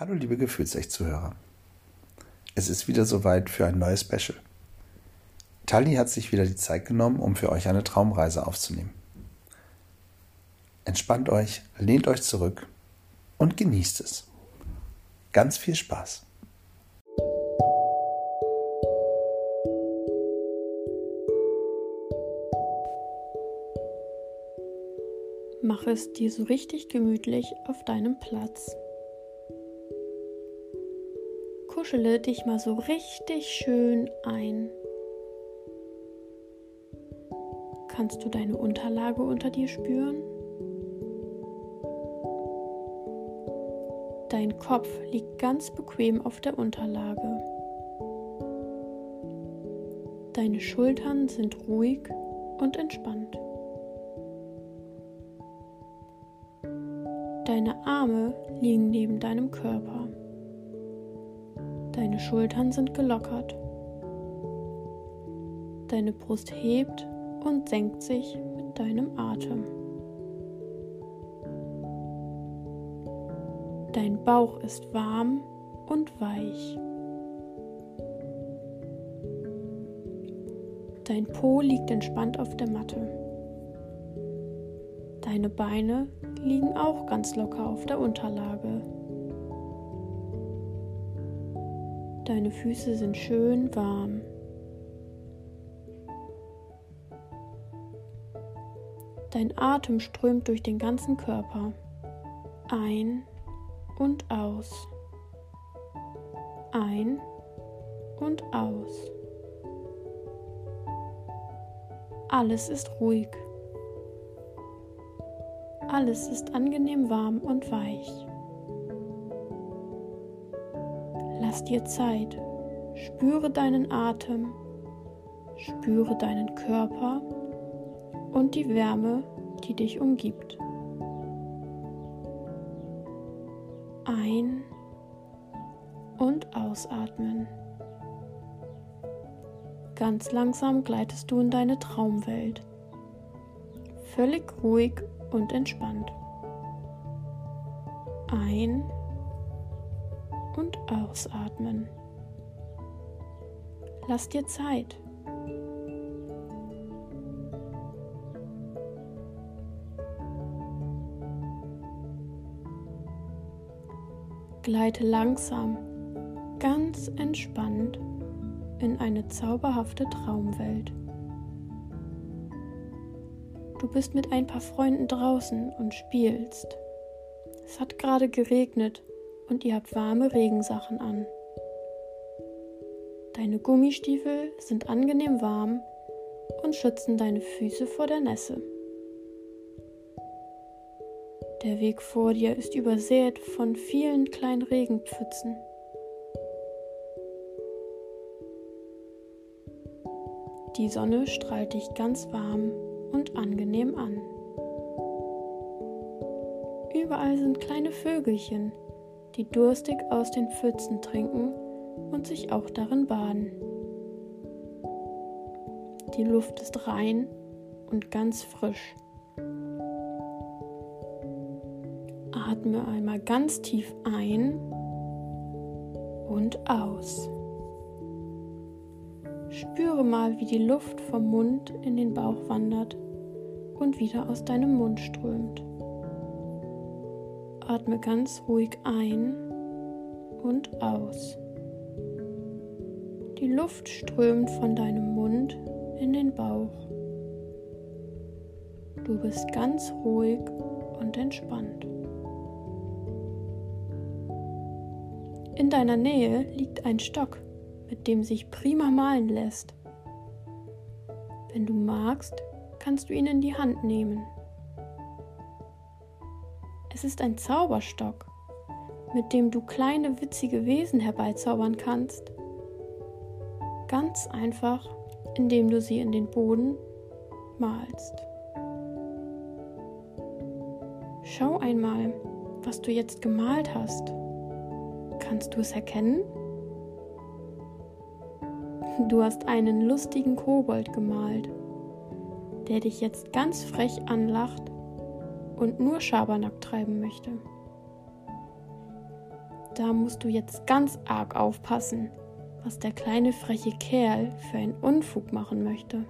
Hallo liebe Gefühlsecht-Zuhörer. Es ist wieder soweit für ein neues Special. Tali hat sich wieder die Zeit genommen, um für euch eine Traumreise aufzunehmen. Entspannt euch, lehnt euch zurück und genießt es. Ganz viel Spaß. Mach es dir so richtig gemütlich auf deinem Platz. Kuschele dich mal so richtig schön ein. Kannst du deine Unterlage unter dir spüren? Dein Kopf liegt ganz bequem auf der Unterlage. Deine Schultern sind ruhig und entspannt. Deine Arme liegen neben deinem Körper. Deine Schultern sind gelockert. Deine Brust hebt und senkt sich mit deinem Atem. Dein Bauch ist warm und weich. Dein Po liegt entspannt auf der Matte. Deine Beine liegen auch ganz locker auf der Unterlage. Deine Füße sind schön warm. Dein Atem strömt durch den ganzen Körper. Ein und aus. Ein und aus. Alles ist ruhig. Alles ist angenehm warm und weich. Lass dir Zeit. Spüre deinen Atem. Spüre deinen Körper und die Wärme, die dich umgibt. Ein- und ausatmen. Ganz langsam gleitest du in deine Traumwelt. Völlig ruhig und entspannt. Ein- und ausatmen. Lass dir Zeit. Gleite langsam, ganz entspannt in eine zauberhafte Traumwelt. Du bist mit ein paar Freunden draußen und spielst. Es hat gerade geregnet und ihr habt warme Regensachen an. Deine Gummistiefel sind angenehm warm und schützen deine Füße vor der Nässe. Der Weg vor dir ist übersät von vielen kleinen Regenpfützen. Die Sonne strahlt dich ganz warm und angenehm an. Überall sind kleine Vögelchen, die durstig aus den Pfützen trinken und sich auch darin baden. Die Luft ist rein und ganz frisch. Atme einmal ganz tief ein und aus. Spüre mal, wie die Luft vom Mund in den Bauch wandert und wieder aus deinem Mund strömt. Atme ganz ruhig ein und aus. Die Luft strömt von deinem Mund in den Bauch. Du bist ganz ruhig und entspannt. In deiner Nähe liegt ein Stock mit dem sich prima malen lässt. Wenn du magst, kannst du ihn in die Hand nehmen. Es ist ein Zauberstock, mit dem du kleine witzige Wesen herbeizaubern kannst. Ganz einfach, indem du sie in den Boden malst. Schau einmal, was du jetzt gemalt hast. Kannst du es erkennen? Du hast einen lustigen Kobold gemalt, der dich jetzt ganz frech anlacht und nur Schabernack treiben möchte. Da musst du jetzt ganz arg aufpassen, was der kleine freche Kerl für einen Unfug machen möchte.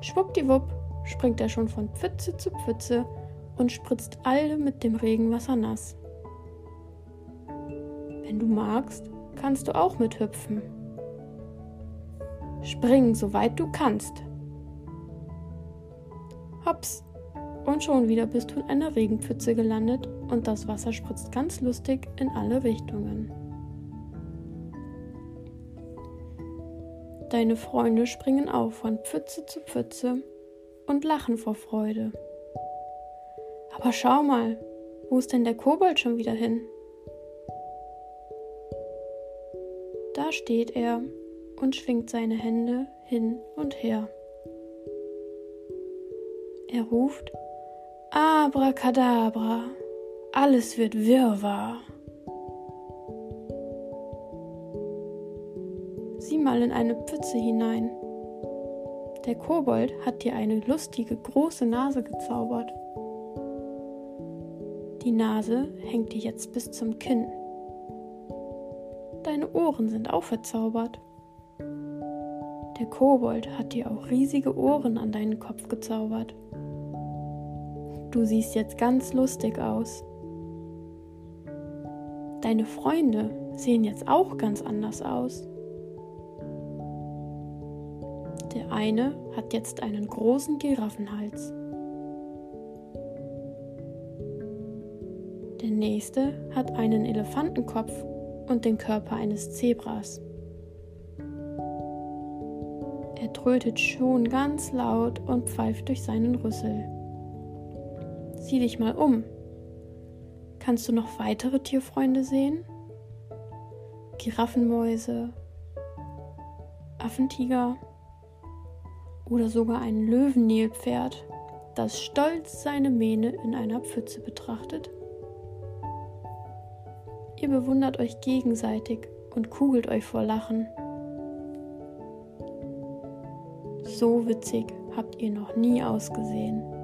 Schwuppdiwupp springt er schon von Pfütze zu Pfütze und spritzt alle mit dem Regenwasser nass. Wenn du magst, kannst du auch mithüpfen. Spring, soweit du kannst. Hops! Und schon wieder bist du in einer Regenpfütze gelandet und das Wasser spritzt ganz lustig in alle Richtungen. Deine Freunde springen auf von Pfütze zu Pfütze und lachen vor Freude. Aber schau mal, wo ist denn der Kobold schon wieder hin? Da steht er und schwingt seine Hände hin und her. Er ruft Abracadabra, alles wird Wirrwarr. Sieh mal in eine Pfütze hinein. Der Kobold hat dir eine lustige große Nase gezaubert. Die Nase hängt dir jetzt bis zum Kinn. Deine Ohren sind auch verzaubert. Der Kobold hat dir auch riesige Ohren an deinen Kopf gezaubert. Du siehst jetzt ganz lustig aus. Deine Freunde sehen jetzt auch ganz anders aus. Der eine hat jetzt einen großen Giraffenhals. Der nächste hat einen Elefantenkopf und den Körper eines Zebras. Er trötet schon ganz laut und pfeift durch seinen Rüssel. Sieh dich mal um. Kannst du noch weitere Tierfreunde sehen? Giraffenmäuse, Affentiger oder sogar ein Löwennilpferd, das stolz seine Mähne in einer Pfütze betrachtet? Ihr bewundert euch gegenseitig und kugelt euch vor Lachen. So witzig habt ihr noch nie ausgesehen.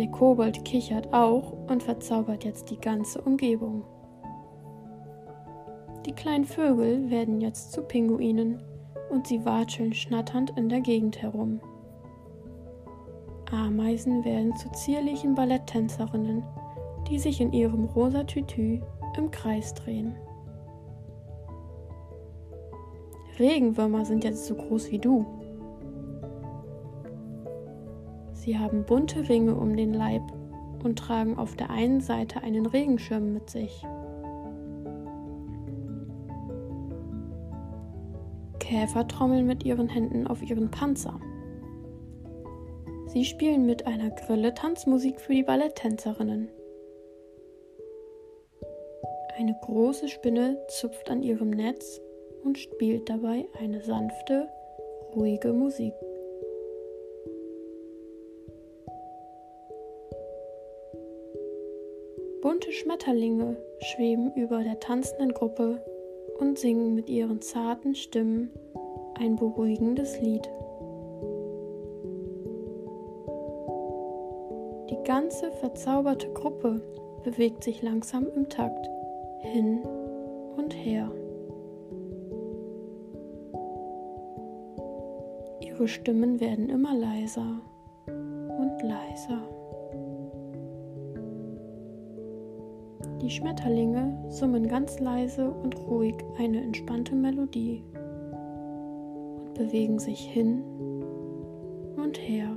Der Kobold kichert auch und verzaubert jetzt die ganze Umgebung. Die kleinen Vögel werden jetzt zu Pinguinen und sie watscheln schnatternd in der Gegend herum. Ameisen werden zu zierlichen Balletttänzerinnen, die sich in ihrem rosa Tütü im Kreis drehen. Regenwürmer sind jetzt so groß wie du. Sie haben bunte Ringe um den Leib und tragen auf der einen Seite einen Regenschirm mit sich. Käfer trommeln mit ihren Händen auf ihren Panzer. Sie spielen mit einer Grille Tanzmusik für die Balletttänzerinnen. Eine große Spinne zupft an ihrem Netz und spielt dabei eine sanfte, ruhige Musik. Bunte Schmetterlinge schweben über der tanzenden Gruppe und singen mit ihren zarten Stimmen ein beruhigendes Lied. Die ganze verzauberte Gruppe bewegt sich langsam im Takt hin und her. Ihre Stimmen werden immer leiser und leiser. Die Schmetterlinge summen ganz leise und ruhig eine entspannte Melodie und bewegen sich hin und her.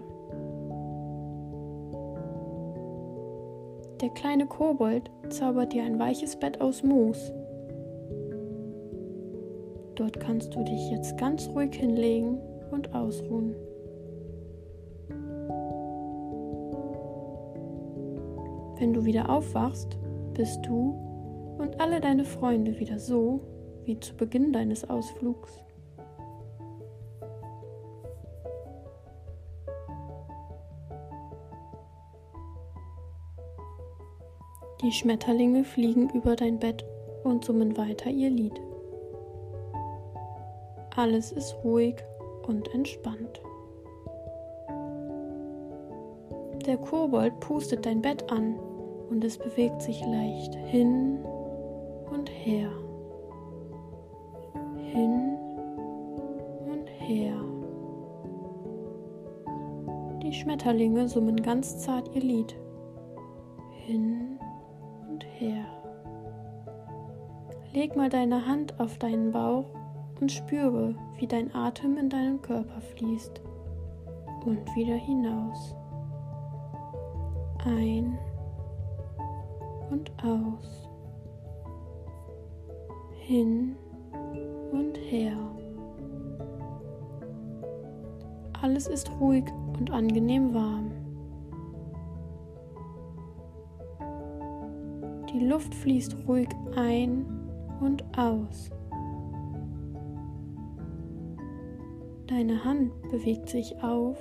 Der kleine Kobold zaubert dir ein weiches Bett aus Moos. Dort kannst du dich jetzt ganz ruhig hinlegen und ausruhen. Wenn du wieder aufwachst, bist du und alle deine Freunde wieder so wie zu Beginn deines Ausflugs. Die Schmetterlinge fliegen über dein Bett und summen weiter ihr Lied. Alles ist ruhig und entspannt. Der Kobold pustet dein Bett an und es bewegt sich leicht hin und her. Hin und her. Die Schmetterlinge summen ganz zart ihr Lied. Hin und her. Leg mal deine Hand auf deinen Bauch und spüre, wie dein Atem in deinen Körper fließt und wieder hinaus. Ein und aus. Hin und her. Alles ist ruhig und angenehm warm. Die Luft fließt ruhig ein und aus. Deine Hand bewegt sich auf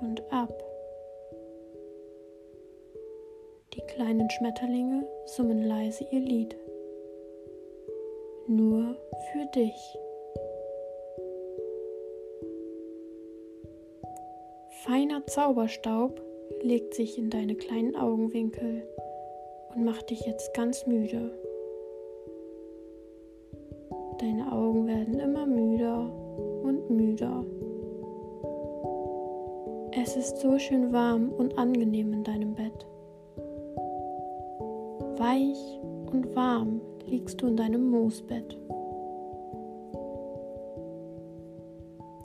und ab. Kleinen Schmetterlinge summen leise ihr Lied. Nur für dich. Feiner Zauberstaub legt sich in deine kleinen Augenwinkel und macht dich jetzt ganz müde. Deine Augen werden immer müder und müder. Es ist so schön warm und angenehm in deinem Bett. Weich und warm liegst du in deinem Moosbett.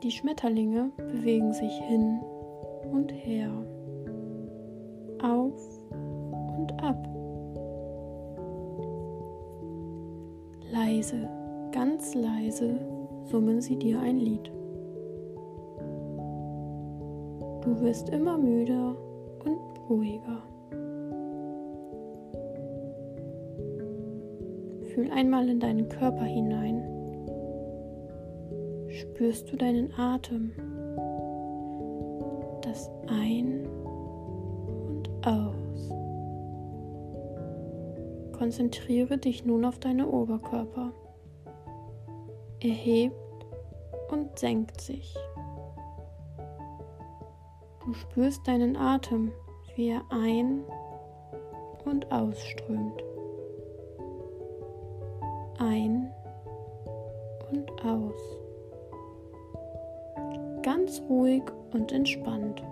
Die Schmetterlinge bewegen sich hin und her, auf und ab. Leise, ganz leise summen sie dir ein Lied. Du wirst immer müder und ruhiger. Fühl einmal in deinen Körper hinein. Spürst du deinen Atem? Das Ein- und Aus. Konzentriere dich nun auf deine Oberkörper. Er hebt und senkt sich. Du spürst deinen Atem, wie er ein- und ausströmt ein und aus. Ganz ruhig und entspannt.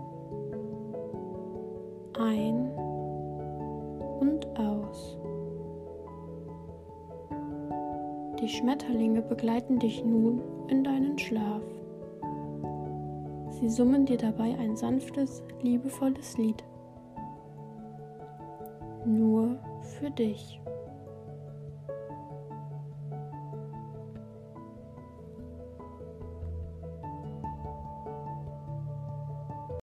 Ein und aus. Die Schmetterlinge begleiten dich nun in deinen Schlaf. Sie summen dir dabei ein sanftes, liebevolles Lied. Nur für dich.